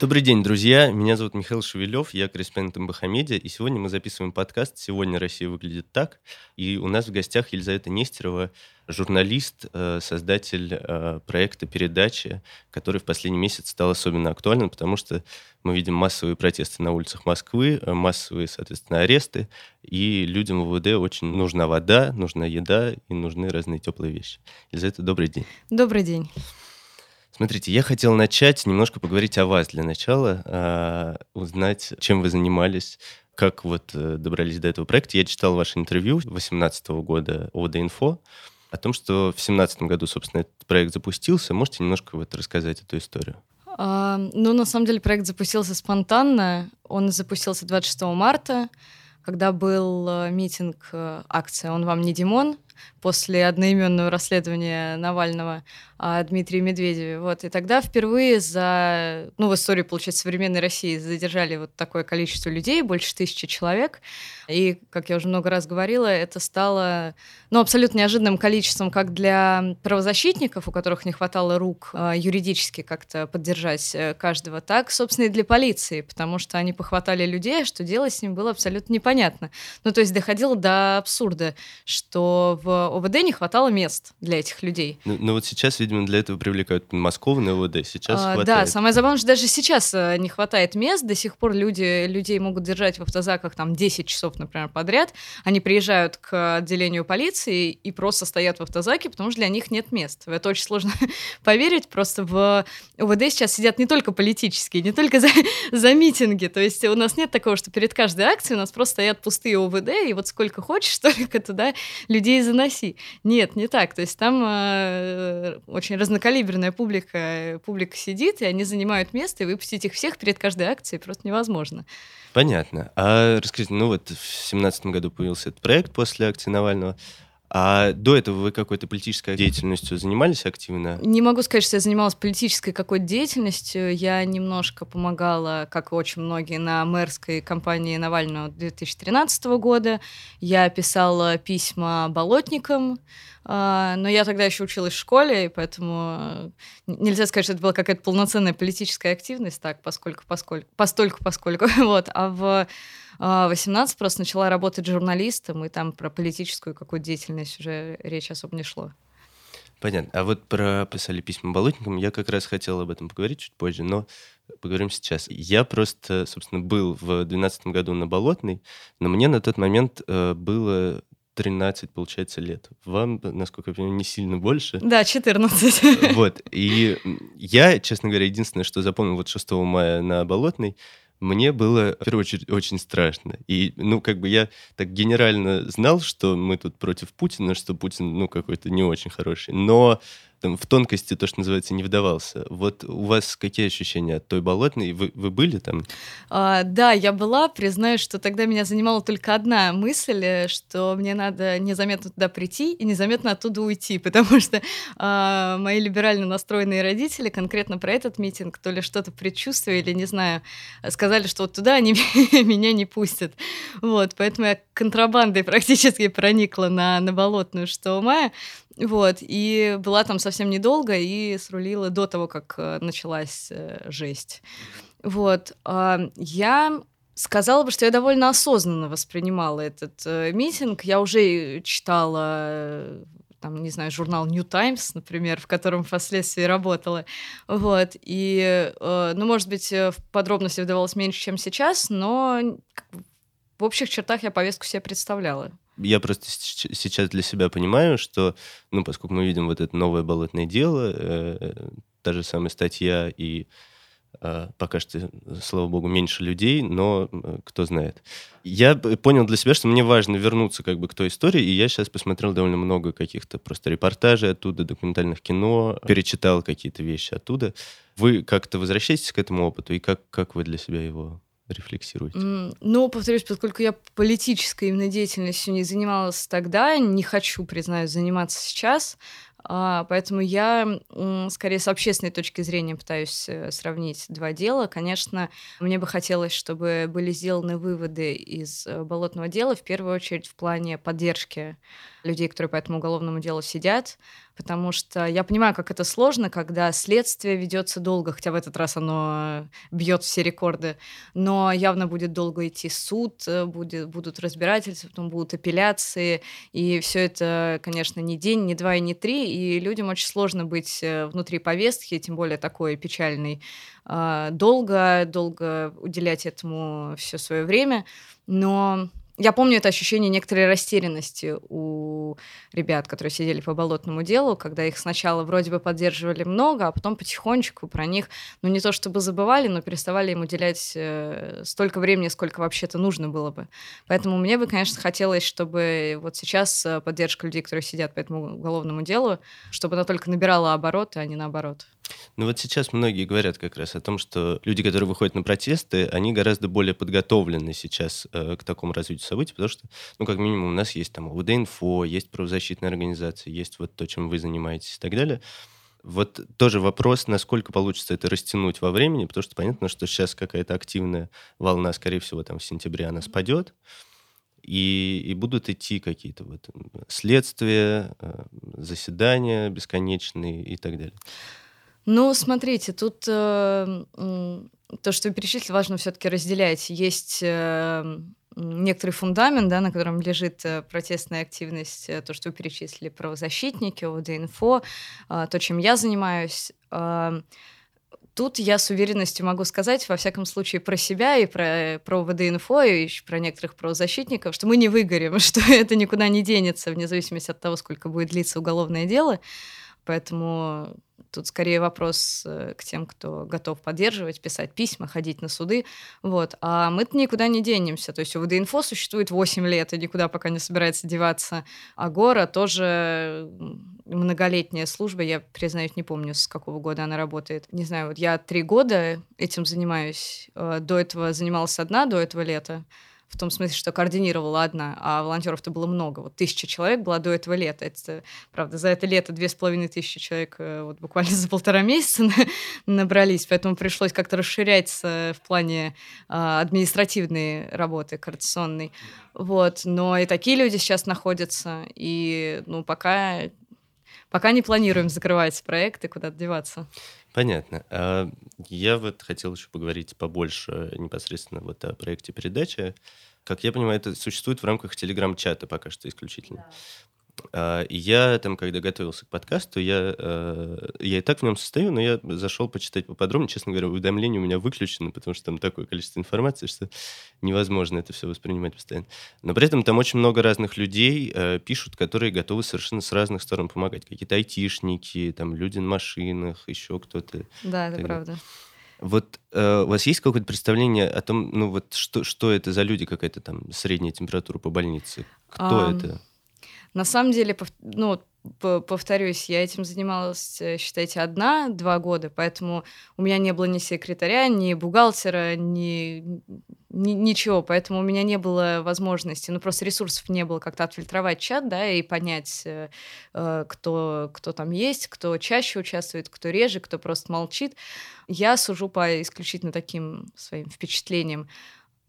Добрый день, друзья. Меня зовут Михаил Шевелев, я корреспондент МБХ и сегодня мы записываем подкаст «Сегодня Россия выглядит так». И у нас в гостях Елизавета Нестерова, журналист, э, создатель э, проекта «Передачи», который в последний месяц стал особенно актуальным, потому что мы видим массовые протесты на улицах Москвы, э, массовые, соответственно, аресты, и людям в УВД очень нужна вода, нужна еда и нужны разные теплые вещи. Елизавета, добрый день. Добрый день. Смотрите, я хотел начать немножко поговорить о вас для начала, э, узнать, чем вы занимались, как вот э, добрались до этого проекта. Я читал ваше интервью 2018 года ОВД-инфо о том, что в 2017 году, собственно, этот проект запустился. Можете немножко вот рассказать эту историю? А, ну, на самом деле, проект запустился спонтанно. Он запустился 26 марта, когда был э, митинг, э, акция «Он вам не Димон», после одноименного расследования Навального о Дмитрии Медведеве. Вот. И тогда впервые за, ну, в истории, получается, современной России задержали вот такое количество людей, больше тысячи человек. И, как я уже много раз говорила, это стало ну, абсолютно неожиданным количеством как для правозащитников, у которых не хватало рук э, юридически как-то поддержать э, каждого, так, собственно, и для полиции, потому что они похватали людей, а что делать с ним было абсолютно непонятно. Ну, то есть доходило до абсурда, что в ОВД не хватало мест для этих людей. Ну, ну вот сейчас, видимо, для этого привлекают подмосковное ОВД. Сейчас а, хватает. Да, самое забавное, что даже сейчас э, не хватает мест. До сих пор люди, людей могут держать в автозаках там 10 часов, например, подряд. Они приезжают к отделению полиции и просто стоят в автозаке, потому что для них нет мест. В это очень сложно поверить. Просто в ОВД сейчас сидят не только политические, не только за, за митинги. То есть у нас нет такого, что перед каждой акцией у нас просто стоят пустые ОВД, и вот сколько хочешь, столько туда людей заноси. Нет, не так. То есть там э, очень разнокалиберная публика, публика сидит, и они занимают место, и выпустить их всех перед каждой акцией просто невозможно. Понятно. А расскажите, ну вот в 2017 году появился этот проект после акции Навального. А до этого вы какой-то политической деятельностью занимались активно? Не могу сказать, что я занималась политической какой-то деятельностью. Я немножко помогала, как и очень многие, на мэрской кампании Навального 2013 года. Я писала письма болотникам, а, но я тогда еще училась в школе, и поэтому нельзя сказать, что это была какая-то полноценная политическая активность, так, поскольку, поскольку, постольку, поскольку, вот. А в 18 просто начала работать журналистом, и там про политическую какую-то деятельность уже речь особо не шло. Понятно. А вот про писали письма болотникам, я как раз хотел об этом поговорить чуть позже, но поговорим сейчас. Я просто, собственно, был в 2012 году на Болотной, но мне на тот момент э, было 13, получается, лет. Вам, насколько я понимаю, не сильно больше. Да, 14. Вот. И я, честно говоря, единственное, что запомнил вот 6 мая на Болотной, мне было, в первую очередь, очень страшно. И, ну, как бы я так генерально знал, что мы тут против Путина, что Путин, ну, какой-то не очень хороший. Но там, в тонкости, то, что называется, не вдавался. Вот у вас какие ощущения от той болотной? Вы, вы были там? А, да, я была. Признаюсь, что тогда меня занимала только одна мысль, э, что мне надо незаметно туда прийти и незаметно оттуда уйти, потому что а, мои либерально настроенные родители конкретно про этот митинг то ли что-то предчувствовали, не знаю, сказали, что вот туда они меня не пустят. Вот, поэтому я контрабандой практически проникла на, на болотную 6 мая. Вот, и была там совсем недолго и срулила до того, как э, началась э, жесть. Вот, э, я сказала бы, что я довольно осознанно воспринимала этот э, митинг. Я уже читала там, не знаю, журнал New Times, например, в котором впоследствии работала. Вот. И, ну, может быть, в подробности вдавалась меньше, чем сейчас, но в общих чертах я повестку себе представляла я просто сейчас для себя понимаю, что, ну, поскольку мы видим вот это новое болотное дело, э, та же самая статья и э, пока что, слава богу, меньше людей, но э, кто знает. Я понял для себя, что мне важно вернуться как бы к той истории, и я сейчас посмотрел довольно много каких-то просто репортажей оттуда, документальных кино, перечитал какие-то вещи оттуда. Вы как-то возвращаетесь к этому опыту, и как, как вы для себя его рефлексируете? Ну, повторюсь, поскольку я политической именно деятельностью не занималась тогда, не хочу, признаюсь, заниматься сейчас, а, поэтому я скорее с общественной точки зрения пытаюсь э, сравнить два дела. Конечно, мне бы хотелось, чтобы были сделаны выводы из э, болотного дела, в первую очередь в плане поддержки людей, которые по этому уголовному делу сидят, потому что я понимаю, как это сложно, когда следствие ведется долго, хотя в этот раз оно бьет все рекорды, но явно будет долго идти суд, э, будет, будут разбирательства, потом будут апелляции, и все это, конечно, не день, не два и не три, и людям очень сложно быть э, внутри повестки, тем более такой печальной, а, долго, долго уделять этому все свое время, но я помню это ощущение некоторой растерянности у ребят, которые сидели по болотному делу, когда их сначала вроде бы поддерживали много, а потом потихонечку про них, ну не то чтобы забывали, но переставали им уделять э, столько времени, сколько вообще-то нужно было бы. Поэтому мне бы, конечно, хотелось, чтобы вот сейчас э, поддержка людей, которые сидят по этому уголовному делу, чтобы она только набирала обороты, а не наоборот. Ну вот сейчас многие говорят как раз о том, что люди, которые выходят на протесты, они гораздо более подготовлены сейчас э, к такому развитию событий, потому что, ну, как минимум, у нас есть там УВД-инфо, есть правозащитная организация, есть вот то, чем вы занимаетесь и так далее. Вот тоже вопрос, насколько получится это растянуть во времени, потому что понятно, что сейчас какая-то активная волна, скорее всего, там в сентябре она спадет, и, и будут идти какие-то вот следствия, э, заседания бесконечные и так далее. Ну, смотрите, тут э, то, что вы перечислили, важно все-таки разделять. Есть э, некоторый фундамент, да, на котором лежит э, протестная активность, э, то, что вы перечислили, правозащитники, ОВД-инфо, э, то, чем я занимаюсь. Э, тут я с уверенностью могу сказать, во всяком случае, про себя и про, про ОВД-инфо, и еще про некоторых правозащитников, что мы не выгорим, что это никуда не денется, вне зависимости от того, сколько будет длиться уголовное дело. Поэтому Тут скорее вопрос э, к тем, кто готов поддерживать, писать письма, ходить на суды. Вот. А мы-то никуда не денемся. То есть у ВД-инфо существует 8 лет и никуда пока не собирается деваться. А Гора тоже многолетняя служба. Я, признаюсь, не помню, с какого года она работает. Не знаю, вот я три года этим занимаюсь. Э, до этого занималась одна, до этого лета в том смысле, что координировала одна, а волонтеров-то было много. Вот тысяча человек было до этого лета. Это, правда, за это лето две с половиной тысячи человек э, вот буквально за полтора месяца набрались, поэтому пришлось как-то расширяться в плане а, административной работы, координационной. Вот. Но и такие люди сейчас находятся, и ну, пока, пока не планируем закрывать проекты, куда-то деваться. Понятно. А я вот хотел еще поговорить побольше непосредственно вот о проекте передачи. Как я понимаю, это существует в рамках телеграм-чата пока что исключительно. Да. А, я там, когда готовился к подкасту, я, э, я и так в нем состою, но я зашел почитать поподробнее. Честно говоря, уведомления у меня выключены, потому что там такое количество информации, что невозможно это все воспринимать постоянно. Но при этом там очень много разных людей э, пишут, которые готовы совершенно с разных сторон помогать. Какие-то айтишники, там люди на машинах, еще кто-то. Да, это правда. Вот э, у вас есть какое-то представление о том, ну вот что, что это за люди, какая-то там средняя температура по больнице? Кто um... это? На самом деле, ну, повторюсь, я этим занималась, э, считайте, одна-два года, поэтому у меня не было ни секретаря, ни бухгалтера, ни, ни ничего, поэтому у меня не было возможности, ну просто ресурсов не было как-то отфильтровать чат, да, и понять, э, э, кто, кто там есть, кто чаще участвует, кто реже, кто просто молчит. Я сужу по исключительно таким своим впечатлениям.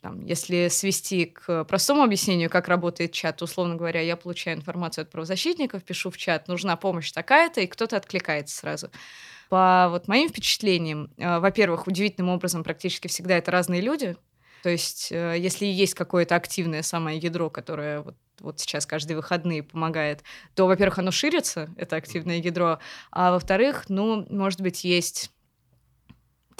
Там, если свести к простому объяснению, как работает чат, условно говоря, я получаю информацию от правозащитников, пишу в чат, нужна помощь такая-то, и кто-то откликается сразу. По вот моим впечатлениям, э, во-первых, удивительным образом практически всегда это разные люди. То есть, э, если есть какое-то активное самое ядро, которое вот, вот сейчас каждые выходные помогает, то, во-первых, оно ширится, это активное ядро, а во-вторых, ну, может быть, есть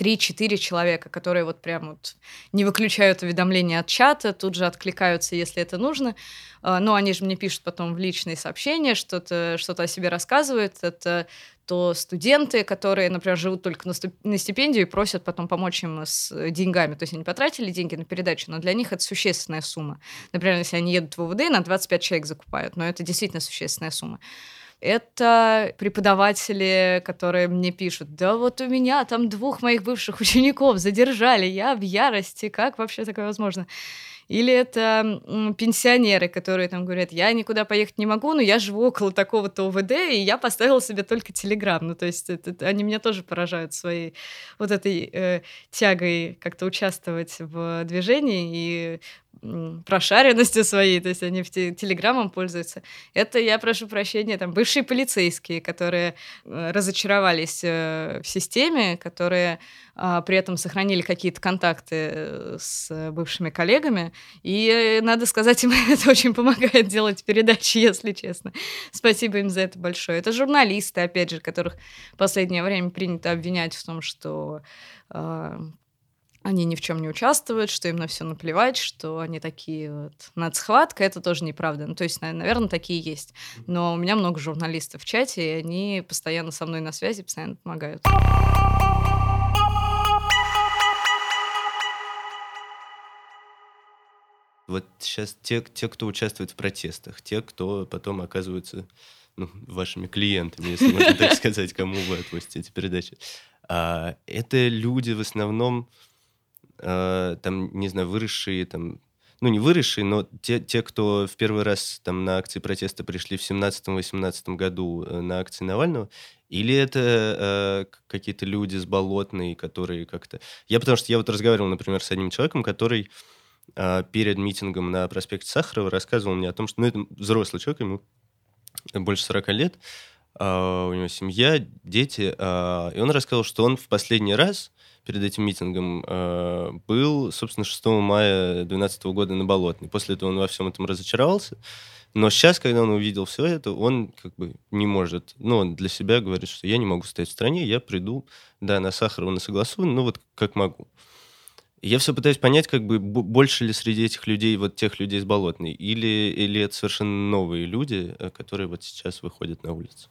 3-4 человека, которые вот прям вот не выключают уведомления от чата, тут же откликаются, если это нужно. А, но они же мне пишут потом в личные сообщения, что-то что о себе рассказывают. Это то студенты, которые, например, живут только на, ступ- на стипендию и просят потом помочь им с деньгами. То есть они потратили деньги на передачу, но для них это существенная сумма. Например, если они едут в УВД, на 25 человек закупают, но это действительно существенная сумма это преподаватели, которые мне пишут, да вот у меня там двух моих бывших учеников задержали, я в ярости, как вообще такое возможно? Или это пенсионеры, которые там говорят, я никуда поехать не могу, но я живу около такого-то ОВД, и я поставил себе только Телеграм. Ну, то есть это, они меня тоже поражают своей вот этой э, тягой как-то участвовать в движении и прошаренностью своей, то есть они в телеграммом пользуются. Это, я прошу прощения, там бывшие полицейские, которые э, разочаровались э, в системе, которые а, при этом сохранили какие-то контакты э, с бывшими коллегами. И надо сказать, им это очень помогает делать передачи, если честно. Спасибо им за это большое. Это журналисты, опять же, которых в последнее время принято обвинять в том, что а, они ни в чем не участвуют, что им на все наплевать, что они такие вот нацхватка, это тоже неправда. Ну, то есть, наверное, такие есть. Но у меня много журналистов в чате, и они постоянно со мной на связи, постоянно помогают. Вот сейчас те, те, кто участвует в протестах, те, кто потом оказываются ну, вашими клиентами, если можно так сказать, кому вы эти передачи, а, это люди в основном э, там, не знаю, выросшие, там, ну, не выросшие, но те, те, кто в первый раз там на акции протеста пришли в 17-18 году э, на акции Навального, или это э, какие-то люди с болотной, которые как-то... Я потому что я вот разговаривал, например, с одним человеком, который э, перед митингом на проспекте Сахарова рассказывал мне о том, что... Ну, это взрослый человек, ему больше 40 лет, э, у него семья, дети, э, и он рассказал, что он в последний раз перед этим митингом э, был, собственно, 6 мая 2012 года на Болотной. После этого он во всем этом разочаровался. Но сейчас, когда он увидел все это, он как бы не может, ну, он для себя говорит, что я не могу стоять в стране, я приду, да, на Сахарова, на согласованный, ну, вот как могу. Я все пытаюсь понять, как бы больше ли среди этих людей вот тех людей с Болотной, или, или это совершенно новые люди, э, которые вот сейчас выходят на улицу.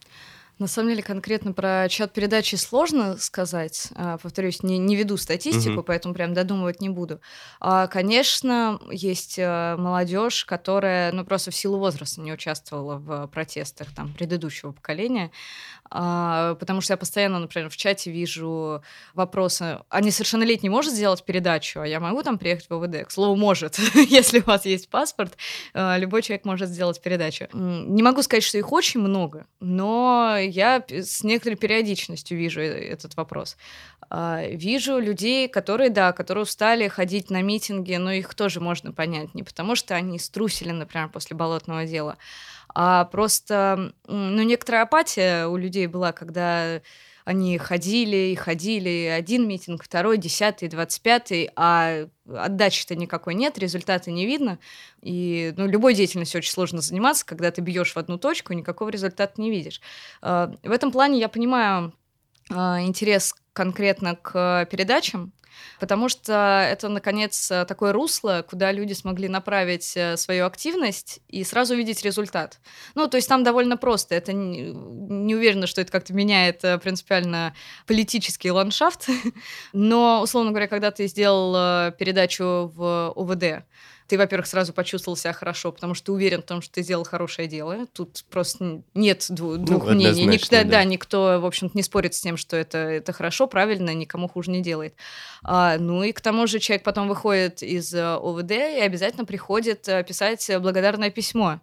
На самом деле, конкретно про чат передачи сложно сказать. А, повторюсь, не, не веду статистику, угу. поэтому прям додумывать не буду. А, конечно, есть э, молодежь, которая ну, просто в силу возраста не участвовала в протестах там, предыдущего поколения. А, потому что я постоянно, например, в чате вижу вопросы. А несовершеннолетний может сделать передачу, а я могу там приехать в ОВД? К слову, может. Если у вас есть паспорт, любой человек может сделать передачу. Не могу сказать, что их очень много, но я с некоторой периодичностью вижу э, этот вопрос. А, вижу людей, которые, да, которые устали ходить на митинги, но их тоже можно понять. Не потому что они струсили, например, после болотного дела, а просто, ну, некоторая апатия у людей была, когда они ходили и ходили, один митинг, второй, десятый, двадцать пятый, а отдачи-то никакой нет, результата не видно. И ну, любой деятельностью очень сложно заниматься, когда ты бьешь в одну точку, никакого результата не видишь. А, в этом плане я понимаю а, интерес конкретно к передачам, потому что это, наконец, такое русло, куда люди смогли направить э, свою активность и сразу видеть результат. Ну, то есть там довольно просто. Это не, не уверена, что это как-то меняет э, принципиально политический ландшафт, но, условно говоря, когда ты сделал э, передачу в ОВД, ты, во-первых, сразу почувствовал себя хорошо, потому что ты уверен в том, что ты сделал хорошее дело. Тут просто нет двух, ну, двух мнений. Никто, да. да, никто, в общем-то, не спорит с тем, что это, это хорошо, правильно, никому хуже не делает. А, ну и к тому же человек потом выходит из э, ОВД и обязательно приходит э, писать благодарное письмо.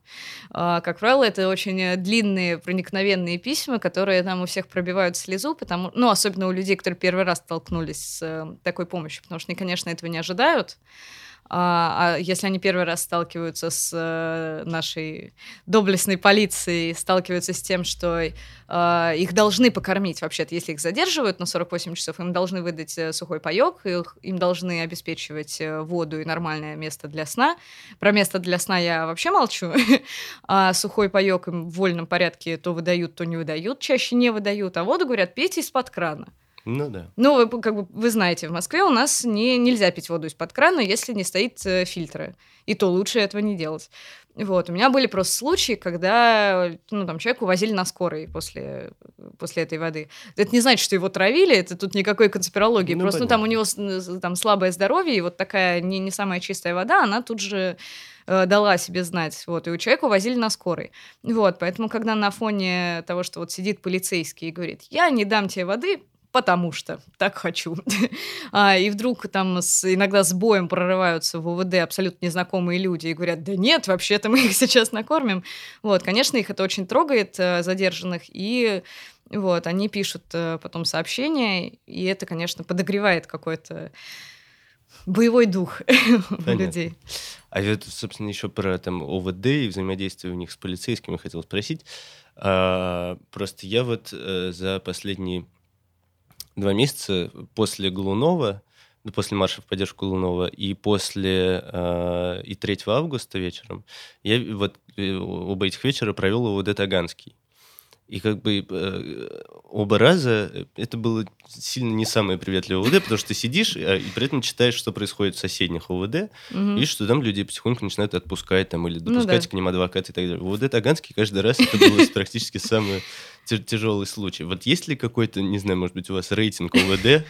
А, как правило, это очень длинные, проникновенные письма, которые там у всех пробивают слезу, потому, ну, особенно у людей, которые первый раз столкнулись с э, такой помощью, потому что они, конечно, этого не ожидают. А, а если они первый раз сталкиваются с э, нашей доблестной полицией, сталкиваются с тем, что э, их должны покормить, вообще-то, если их задерживают на 48 часов, им должны выдать э, сухой паек, их, им должны обеспечивать э, воду и нормальное место для сна. Про место для сна я вообще молчу. а сухой паек им в вольном порядке то выдают, то не выдают, чаще не выдают, а воду, говорят, пейте из-под крана. Ну да. Ну, вы, как бы вы знаете, в Москве у нас не, нельзя пить воду из-под крана, если не стоит э, фильтра. И то лучше этого не делать. Вот. У меня были просто случаи, когда ну, там, человека увозили на скорой после, после этой воды. Это не значит, что его травили, это тут никакой конспирологии. Ну, просто ну, там у него там, слабое здоровье, и вот такая не, не самая чистая вода, она тут же э, дала себе знать. Вот, и у человека увозили на скорой. Вот, поэтому, когда на фоне того, что вот сидит полицейский и говорит, я не дам тебе воды, потому что так хочу. а, и вдруг там с, иногда с боем прорываются в УВД абсолютно незнакомые люди и говорят, да нет, вообще-то мы их сейчас накормим. Вот, конечно, их это очень трогает, э, задержанных, и вот, они пишут э, потом сообщения, и это, конечно, подогревает какое-то боевой дух у людей. А вот, собственно, еще про там ОВД и взаимодействие у них с полицейскими хотел спросить. А, просто я вот а, за последние два месяца после Глунова, ну, после марша в поддержку Глунова и после а, и 3 августа вечером, я вот э, оба этих вечера провел у ОВД Таганский. И как бы э, оба раза это было сильно не самое приветливое ОВД, потому что ты сидишь а, и при этом читаешь, что происходит в соседних ОВД, угу. и что там люди потихоньку начинают отпускать там, или допускать ну, да. к ним адвоката и так далее. В ОВД Таганский каждый раз это было практически самый тяжелый случай. Вот есть ли какой-то, не знаю, может быть, у вас рейтинг ОВД,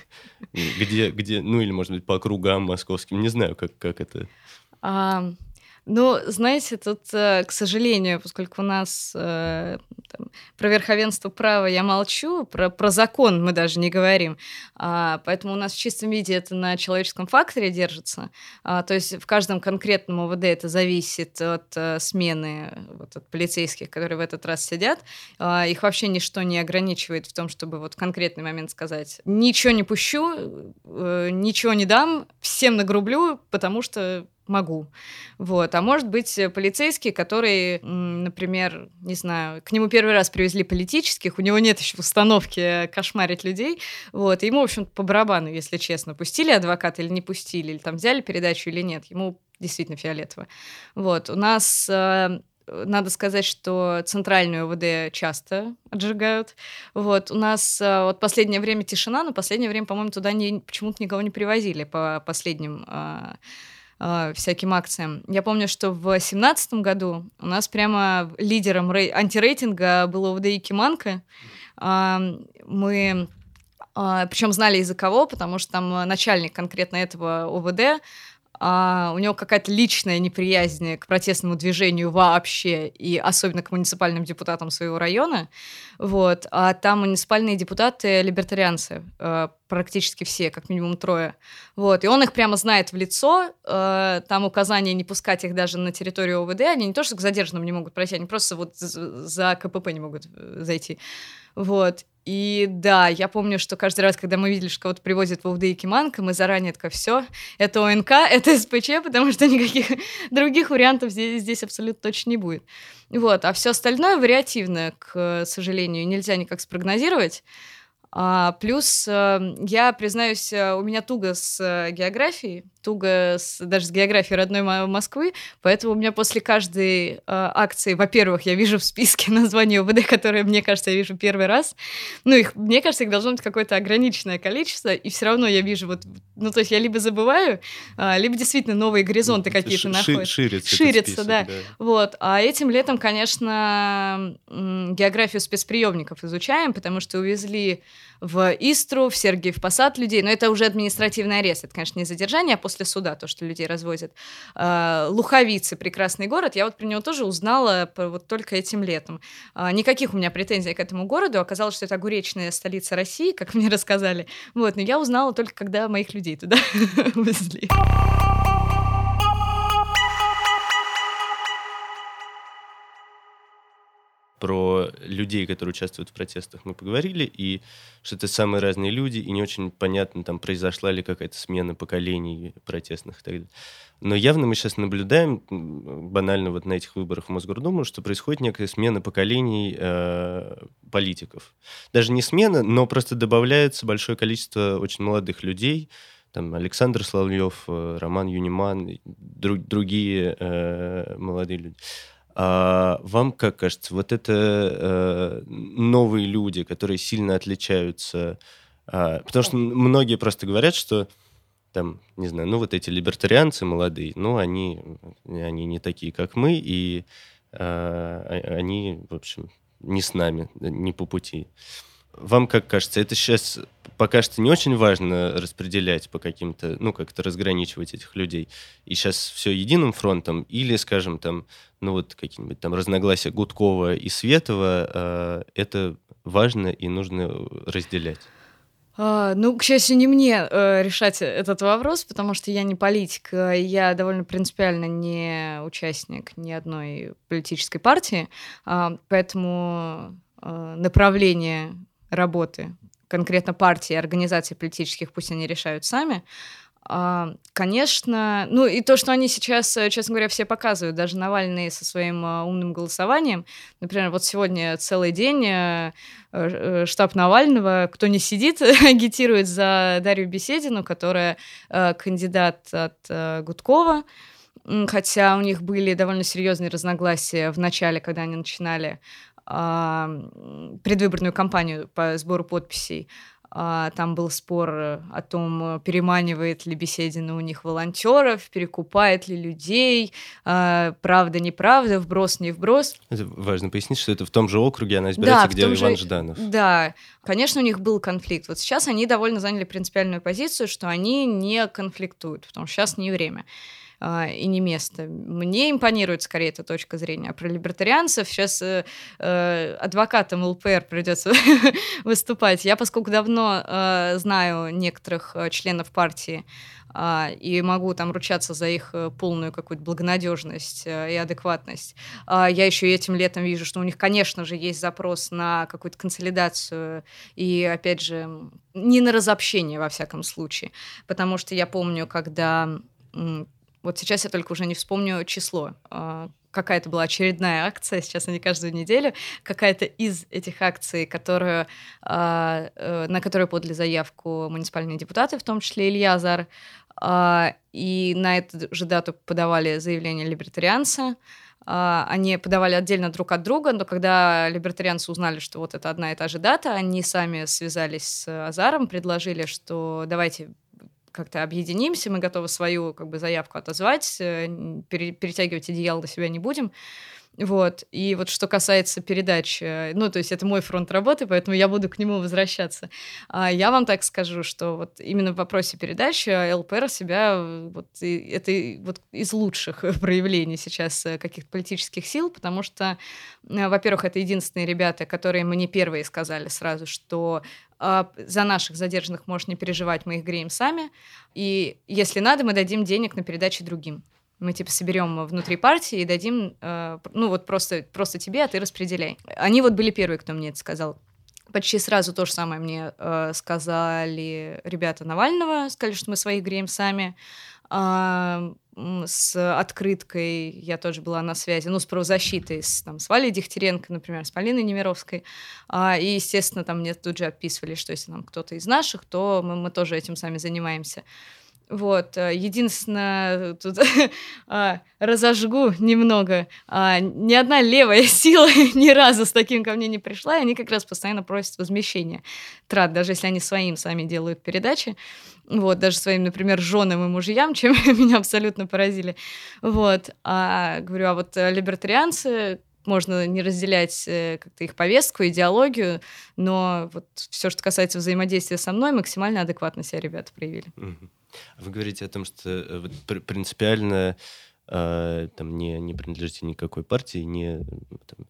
где, где ну или, может быть, по округам московским, не знаю, как, как это... Ну, знаете, тут, э, к сожалению, поскольку у нас э, там, про верховенство права я молчу, про, про закон мы даже не говорим, а, поэтому у нас в чистом виде это на человеческом факторе держится. А, то есть в каждом конкретном ОВД это зависит от а, смены вот, от полицейских, которые в этот раз сидят. А, их вообще ничто не ограничивает в том, чтобы вот в конкретный момент сказать «ничего не пущу, э, ничего не дам, всем нагрублю, потому что могу. Вот. А может быть, э, полицейский, который, например, не знаю, к нему первый раз привезли политических, у него нет еще установки э, кошмарить людей, вот, и ему, в общем по барабану, если честно, пустили адвоката или не пустили, или там взяли передачу или нет, ему действительно фиолетово. Вот. У нас э, надо сказать, что центральную ОВД часто отжигают. Вот. У нас вот последнее время тишина, но последнее время, по-моему, туда почему-то никого не привозили по последним э, всяким акциям. Я помню, что в 2017 году у нас прямо лидером рей- антирейтинга был ОВД Якиманка. Э, мы э, причем знали из-за кого, потому что там начальник конкретно этого ОВД а, у него какая-то личная неприязнь к протестному движению вообще, и особенно к муниципальным депутатам своего района. Вот. А там муниципальные депутаты либертарианцы, э, практически все, как минимум трое. Вот. И он их прямо знает в лицо. Э, там указание не пускать их даже на территорию ОВД. Они не то, что к задержанным не могут пройти, они просто вот за КПП не могут э, зайти. Вот. И да, я помню, что каждый раз, когда мы видели, что кого-то привозят в УВД и Киманка, мы заранее такая, все, это ОНК, это СПЧ, потому что никаких других вариантов здесь, здесь абсолютно точно не будет. Вот, а все остальное вариативно, к сожалению, нельзя никак спрогнозировать. А, плюс, э, я признаюсь, э, у меня туго с э, географией, туго с, даже с географией родной Москвы, поэтому у меня после каждой э, акции, во-первых, я вижу в списке название ОВД, которые, мне кажется, я вижу первый раз. Ну, их, мне кажется, их должно быть какое-то ограниченное количество, и все равно я вижу вот, ну, то есть я либо забываю, э, либо действительно новые горизонты ну, какие-то находят. Ширится. Ширится, список, да. да. Вот. А этим летом, конечно, географию спецприемников изучаем, потому что увезли в Истру, в Сергиев Посад людей, но это уже административный арест, это, конечно, не задержание, а после суда, то, что людей развозят. А, Луховицы, прекрасный город, я вот про него тоже узнала вот только этим летом. А, никаких у меня претензий к этому городу, оказалось, что это огуречная столица России, как мне рассказали, вот, но я узнала только, когда моих людей туда везли. Про людей, которые участвуют в протестах, мы поговорили, и что это самые разные люди, и не очень понятно, там произошла ли какая-то смена поколений протестных и так далее. Но явно мы сейчас наблюдаем, банально вот на этих выборах в Мосгордуму, что происходит некая смена поколений э, политиков. Даже не смена, но просто добавляется большое количество очень молодых людей, там Александр Славлев, э, Роман Юниман, друг, другие э, молодые люди. А вам как кажется, вот это э, новые люди, которые сильно отличаются, э, потому что многие просто говорят, что там, не знаю, ну вот эти либертарианцы молодые, ну они, они не такие, как мы, и э, они, в общем, не с нами, не по пути. Вам как кажется, это сейчас пока что не очень важно распределять по каким-то, ну, как-то разграничивать этих людей. И сейчас все единым фронтом, или, скажем, там, ну, вот какие-нибудь там разногласия Гудкова и Светова, э, это важно и нужно разделять. А, ну, к счастью, не мне э, решать этот вопрос, потому что я не политик, а я довольно принципиально не участник ни одной политической партии, э, поэтому э, направление работы конкретно партии, организации политических, пусть они решают сами. А, конечно, ну и то, что они сейчас, э, честно говоря, все показывают, даже Навальный со своим а, умным голосованием. Например, вот сегодня целый день э, э, штаб Навального, кто не сидит, агитирует за Дарью Беседину, которая кандидат от Гудкова. Хотя у них были довольно серьезные разногласия в начале, когда они начинали предвыборную кампанию по сбору подписей. А, там был спор э, о том, переманивает ли Беседина у них волонтеров, перекупает ли людей, а, правда, неправда, вброс, не вброс. Это важно пояснить, что это в том же округе она избирается, да, где Иван же... Жданов. Да, конечно, у них был конфликт. Вот сейчас они довольно заняли принципиальную позицию, что они не конфликтуют, потому что сейчас не время. А, и не место. Мне импонирует скорее эта точка зрения. А про либертарианцев сейчас э, э, адвокатам ЛПР придется выступать. Я, поскольку давно э, знаю некоторых э, членов партии, Uh, и могу там ручаться за их э, полную какую-то благонадежность uh, и адекватность. Uh, я еще этим летом вижу, что у них, конечно же, есть запрос на какую-то консолидацию и, опять же, не на разобщение, во всяком случае. Потому что я помню, когда вот сейчас я только уже не вспомню число. А, какая-то была очередная акция, сейчас они каждую неделю, какая-то из этих акций, которую, а, э, на которую подали заявку муниципальные депутаты, в том числе Илья Азар, а, и на эту же дату подавали заявление либертарианца, они подавали отдельно друг от друга, но когда либертарианцы узнали, что вот это одна и та же дата, они сами связались с Азаром, предложили, что давайте как-то объединимся, мы готовы свою как бы заявку отозвать, э, перетягивать одеяло до себя не будем. Вот. И вот что касается передач, э, ну, то есть это мой фронт работы, поэтому я буду к нему возвращаться. А я вам так скажу, что вот именно в вопросе передачи ЛПР себя э, вот, это вот из лучших проявлений сейчас каких-то политических сил, потому что, во-первых, это единственные ребята, которые мне первые сказали сразу, что а, за наших задержанных можешь не переживать, мы их греем сами. И если надо, мы дадим денег на передачи другим. Мы типа соберем внутри партии и дадим, э, ну вот просто, просто тебе, а ты распределяй. Они вот были первые, кто мне это сказал. Почти сразу то же самое мне э, сказали ребята Навального, сказали, что мы своих греем сами. А, с открыткой я тоже была на связи, ну, с правозащитой, с, там, с Валей Дегтяренко, например, с Полиной Немировской. А, и, естественно, там мне тут же отписывали, что если нам кто-то из наших, то мы, мы тоже этим сами занимаемся. Вот, э, единственное, тут а, разожгу немного. А, ни одна левая сила ни разу с таким ко мне не пришла, и они как раз постоянно просят возмещения трат, даже если они своим сами делают передачи вот, даже своим, например, женам и мужьям, чем меня абсолютно поразили. Вот, а говорю, а вот э, либертарианцы, можно не разделять как-то их повестку, идеологию, но вот все, что касается взаимодействия со мной, максимально адекватно себя ребята проявили. Вы говорите о том, что э, принципиально э, там не, не принадлежите никакой партии, не там,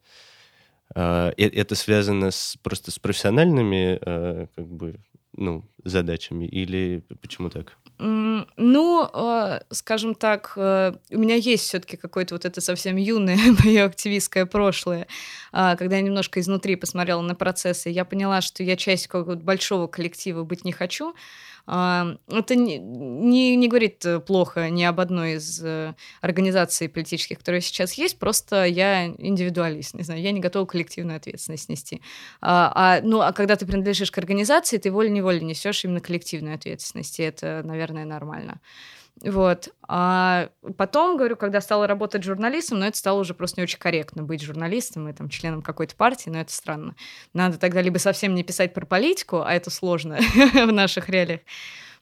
э, это связано с, просто с профессиональными э, как бы ну, задачами или почему так? Ну, э, скажем так, э, у меня есть все-таки какое-то вот это совсем юное мое активистское прошлое, э, когда я немножко изнутри посмотрела на процессы, я поняла, что я часть какого-то большого коллектива быть не хочу, это не, не, не говорит э, плохо ни об одной из э, организаций политических, которые сейчас есть, просто я индивидуалист, не знаю, я не готова коллективную ответственность нести. А, а, ну, а когда ты принадлежишь к организации, ты волей-неволей несешь именно коллективную ответственность, и это, наверное, нормально. Вот. А потом, говорю, когда стала работать журналистом, но ну, это стало уже просто не очень корректно быть журналистом и там членом какой-то партии, но это странно. Надо тогда либо совсем не писать про политику, а это сложно в наших реалиях,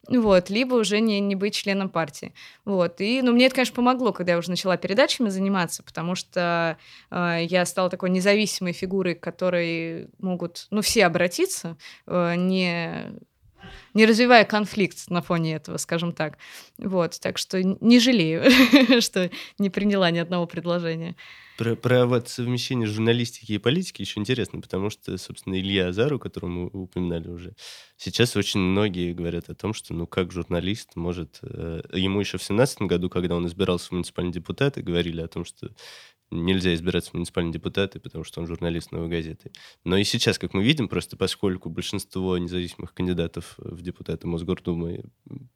вот, либо уже не, не быть членом партии. Вот. И, ну, мне это, конечно, помогло, когда я уже начала передачами заниматься, потому что э, я стала такой независимой фигурой, к которой могут, ну, все обратиться, э, не не развивая конфликт на фоне этого, скажем так. Вот, так что не жалею, что не приняла ни одного предложения. Про, про вот совмещение журналистики и политики еще интересно, потому что, собственно, Илья Азару, которого мы упоминали уже, сейчас очень многие говорят о том, что, ну, как журналист может... Э, ему еще в семнадцатом году, когда он избирался в муниципальные депутаты, говорили о том, что нельзя избираться в муниципальные депутаты, потому что он журналист «Новой газеты». Но и сейчас, как мы видим, просто поскольку большинство независимых кандидатов в депутаты Мосгордумы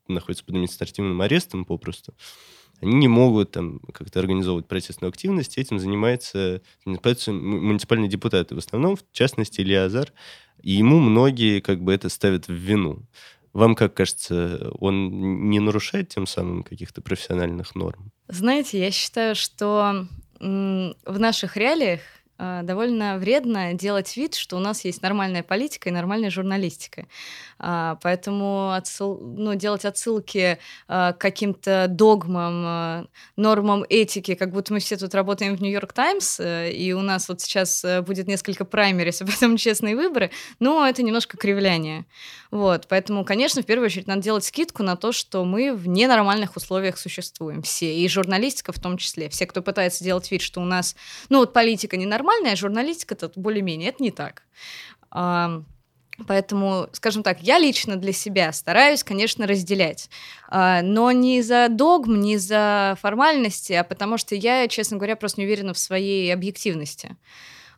находятся под административным арестом попросту, они не могут там как-то организовывать протестную активность, этим занимается, занимаются муниципальные депутаты в основном, в частности Илья Азар, и ему многие как бы это ставят в вину. Вам как кажется, он не нарушает тем самым каких-то профессиональных норм? Знаете, я считаю, что в наших реалиях довольно вредно делать вид, что у нас есть нормальная политика и нормальная журналистика. А, поэтому отсыл, ну, делать отсылки а, к каким-то догмам, нормам этики, как будто мы все тут работаем в Нью-Йорк Таймс, э, и у нас вот сейчас э, будет несколько праймерис, а потом честные выборы, но это немножко кривляние. Вот, поэтому, конечно, в первую очередь надо делать скидку на то, что мы в ненормальных условиях существуем все, и журналистика в том числе. Все, кто пытается делать вид, что у нас, ну вот политика ненормальная, а журналистика-то более-менее, это не так. Поэтому, скажем так, я лично для себя стараюсь, конечно, разделять. Но не за догм, не за формальности, а потому что я, честно говоря, просто не уверена в своей объективности.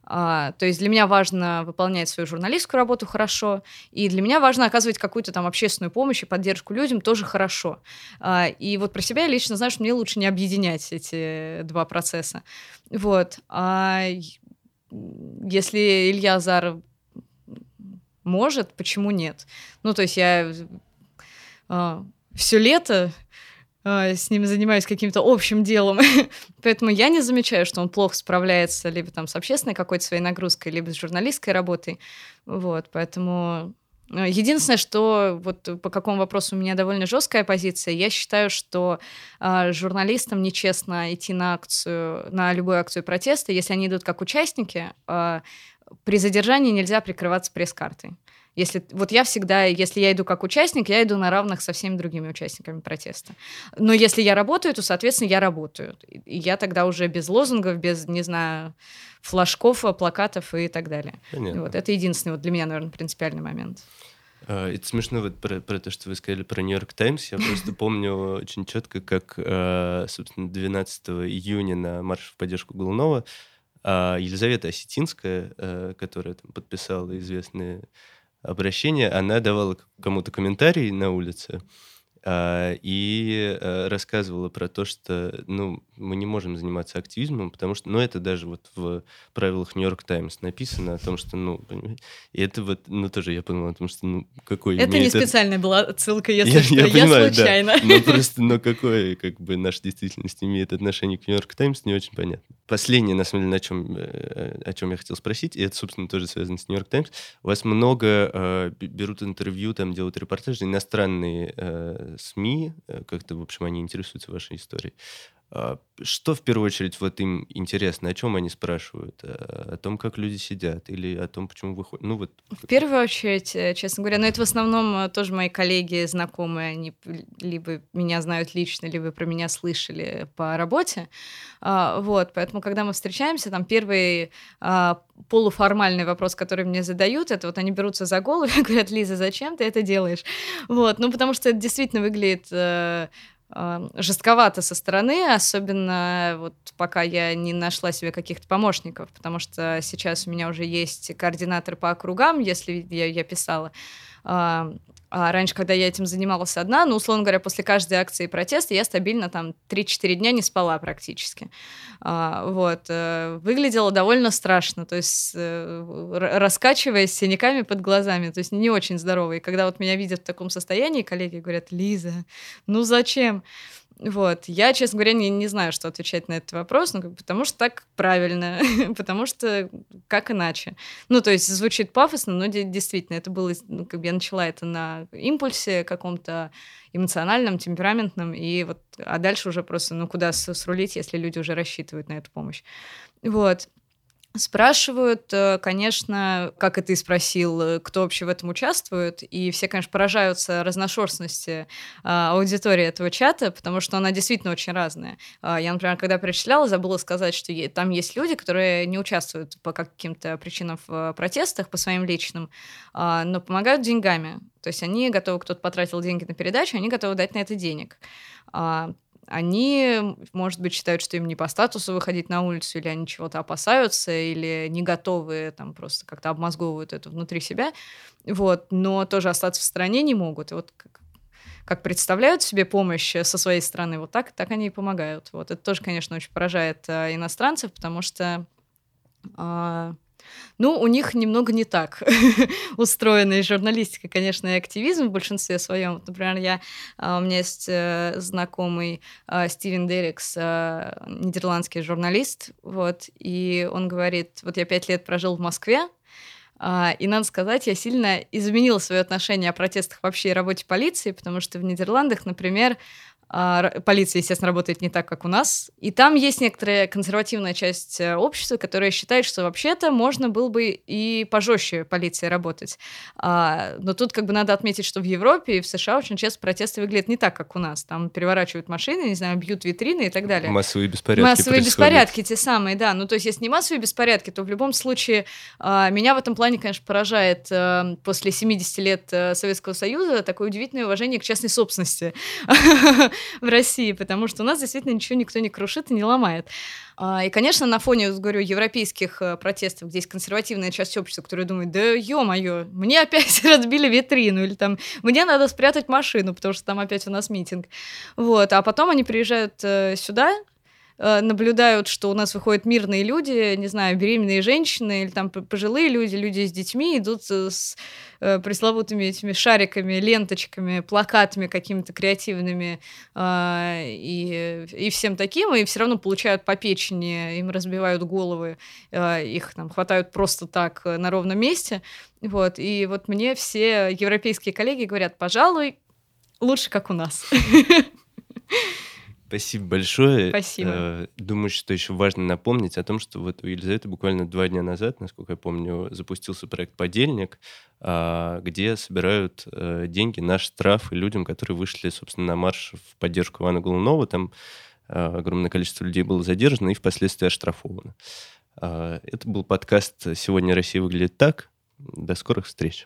А, то есть для меня важно выполнять свою журналистскую работу хорошо, и для меня важно оказывать какую-то там общественную помощь и поддержку людям тоже хорошо. А, и вот про себя я лично знаю, что мне лучше не объединять эти два процесса. Вот. Если Илья Азаров может, почему нет? Ну, то есть я а, все лето а, с ним занимаюсь каким-то общим делом. Поэтому я не замечаю, что он плохо справляется либо там с общественной какой-то своей нагрузкой, либо с журналистской работой. Вот, поэтому Единственное, что вот по какому вопросу у меня довольно жесткая позиция, я считаю, что э, журналистам нечестно идти на акцию, на любую акцию протеста, если они идут как участники. Э, при задержании нельзя прикрываться пресс-картой. Если, вот я всегда, если я иду как участник, я иду на равных со всеми другими участниками протеста. Но если я работаю, то, соответственно, я работаю. И я тогда уже без лозунгов, без, не знаю, флажков, плакатов и так далее. Понятно. Вот, это единственный вот для меня, наверное, принципиальный момент. А, это смешно вот про, про то, что вы сказали про Нью-Йорк Таймс. Я просто помню очень четко, как, а, собственно, 12 июня на марш в поддержку Голунова а, Елизавета Осетинская, которая там подписала известные обращение, она давала кому-то комментарий на улице, и э, рассказывала про то, что ну, мы не можем заниматься активизмом, потому что, ну, это даже вот в правилах Нью-Йорк Таймс написано о том, что, ну, и это вот, ну, тоже я подумал о том, что, ну, какой Это не специальная была отсылка, если я, что, я, я понимаю, случайно. Да. Но просто, но какое, как бы, наша действительность имеет отношение к Нью-Йорк Таймс, не очень понятно. Последнее, на самом деле, на чем, э, о чем я хотел спросить, и это, собственно, тоже связано с Нью-Йорк Таймс, у вас много э, берут интервью, там делают репортажи, иностранные э, СМИ, э, как-то, в общем, они интересуются вашей историей. А, что в первую очередь вот им интересно? О чем они спрашивают? О том, как люди сидят или о том, почему выходят? Ну, вот... В первую очередь, э, честно говоря, но это в основном э, тоже мои коллеги, знакомые, они либо меня знают лично, либо про меня слышали по работе. А, вот, поэтому, когда мы встречаемся, там первый а, полуформальный вопрос, который мне задают, это вот они берутся за голову и говорят, Лиза, зачем ты это делаешь? Вот, ну, потому что это действительно выглядит э, жестковато со стороны, особенно вот пока я не нашла себе каких-то помощников, потому что сейчас у меня уже есть координатор по округам, если я, я писала. А раньше, когда я этим занималась одна, ну, условно говоря, после каждой акции протеста я стабильно там 3-4 дня не спала практически. А, вот. Э, выглядело довольно страшно, то есть э, раскачиваясь синяками под глазами, то есть не очень здорово. И когда вот меня видят в таком состоянии, коллеги говорят, Лиза, ну зачем? Вот. Я, честно говоря, не, не знаю, что отвечать на этот вопрос, ну, потому что так правильно, потому что как иначе. Ну, то есть звучит пафосно, но действительно, это было, ну, как бы я начала это на импульсе каком-то эмоциональном, темпераментном, и вот, а дальше уже просто, ну, куда срулить, если люди уже рассчитывают на эту помощь. Вот. Спрашивают, э, конечно, как и ты спросил, э, кто вообще в этом участвует, и все, конечно, поражаются разношерстности а, аудитории этого чата, потому что она действительно очень разная. А, я, например, когда перечисляла, забыла сказать, что там есть люди, которые не участвуют по каким-то причинам в протестах, по своим личным, а, но помогают деньгами. То есть они готовы, кто-то потратил деньги на передачу, они готовы дать на это денег они, может быть, считают, что им не по статусу выходить на улицу, или они чего-то опасаются, или не готовы, там просто как-то обмозговывают это внутри себя, вот, но тоже остаться в стране не могут. И вот как, как представляют себе помощь со своей стороны, вот так, так они и помогают. Вот это тоже, конечно, очень поражает э, иностранцев, потому что э, ну, у них немного не так устроена и журналистика, конечно, и активизм в большинстве своем. Вот, например, я, а, у меня есть э, знакомый а, Стивен Деррикс, а, нидерландский журналист, вот, и он говорит, вот я пять лет прожил в Москве, и надо сказать, я сильно изменила свое отношение о протестах вообще и работе полиции, потому что в Нидерландах, например, а, полиция, естественно, работает не так, как у нас. И там есть некоторая консервативная часть э, общества, которая считает, что вообще-то можно было бы и пожестче полиции работать. А, но тут как бы надо отметить, что в Европе и в США очень часто протесты выглядят не так, как у нас. Там переворачивают машины, не знаю, бьют витрины и так далее. Массовые беспорядки Массовые происходят. беспорядки те самые, да. Ну, то есть, если не массовые беспорядки, то в любом случае а, меня в этом плане, конечно, поражает э, после 70 лет э, Советского Союза такое удивительное уважение к частной собственности в России, потому что у нас действительно ничего никто не крушит и не ломает. А, и, конечно, на фоне, говорю, европейских э, протестов, где есть консервативная часть общества, которая думает, да ё-моё, мне опять разбили витрину, или там, мне надо спрятать машину, потому что там опять у нас митинг. Вот, а потом они приезжают э, сюда, наблюдают, что у нас выходят мирные люди, не знаю, беременные женщины или там пожилые люди, люди с детьми идут с э, пресловутыми этими шариками, ленточками, плакатами какими-то креативными э, и, и всем таким, и все равно получают по печени, им разбивают головы, э, их там хватают просто так на ровном месте. Вот, и вот мне все европейские коллеги говорят, пожалуй, лучше как у нас. Спасибо большое. Спасибо. Э, думаю, что еще важно напомнить о том, что вот у Елизаветы буквально два дня назад, насколько я помню, запустился проект «Подельник», а, где собирают э, деньги на штрафы людям, которые вышли, собственно, на марш в поддержку Ивана Голунова. Там э, огромное количество людей было задержано и впоследствии оштрафовано. А, это был подкаст «Сегодня Россия выглядит так». До скорых встреч.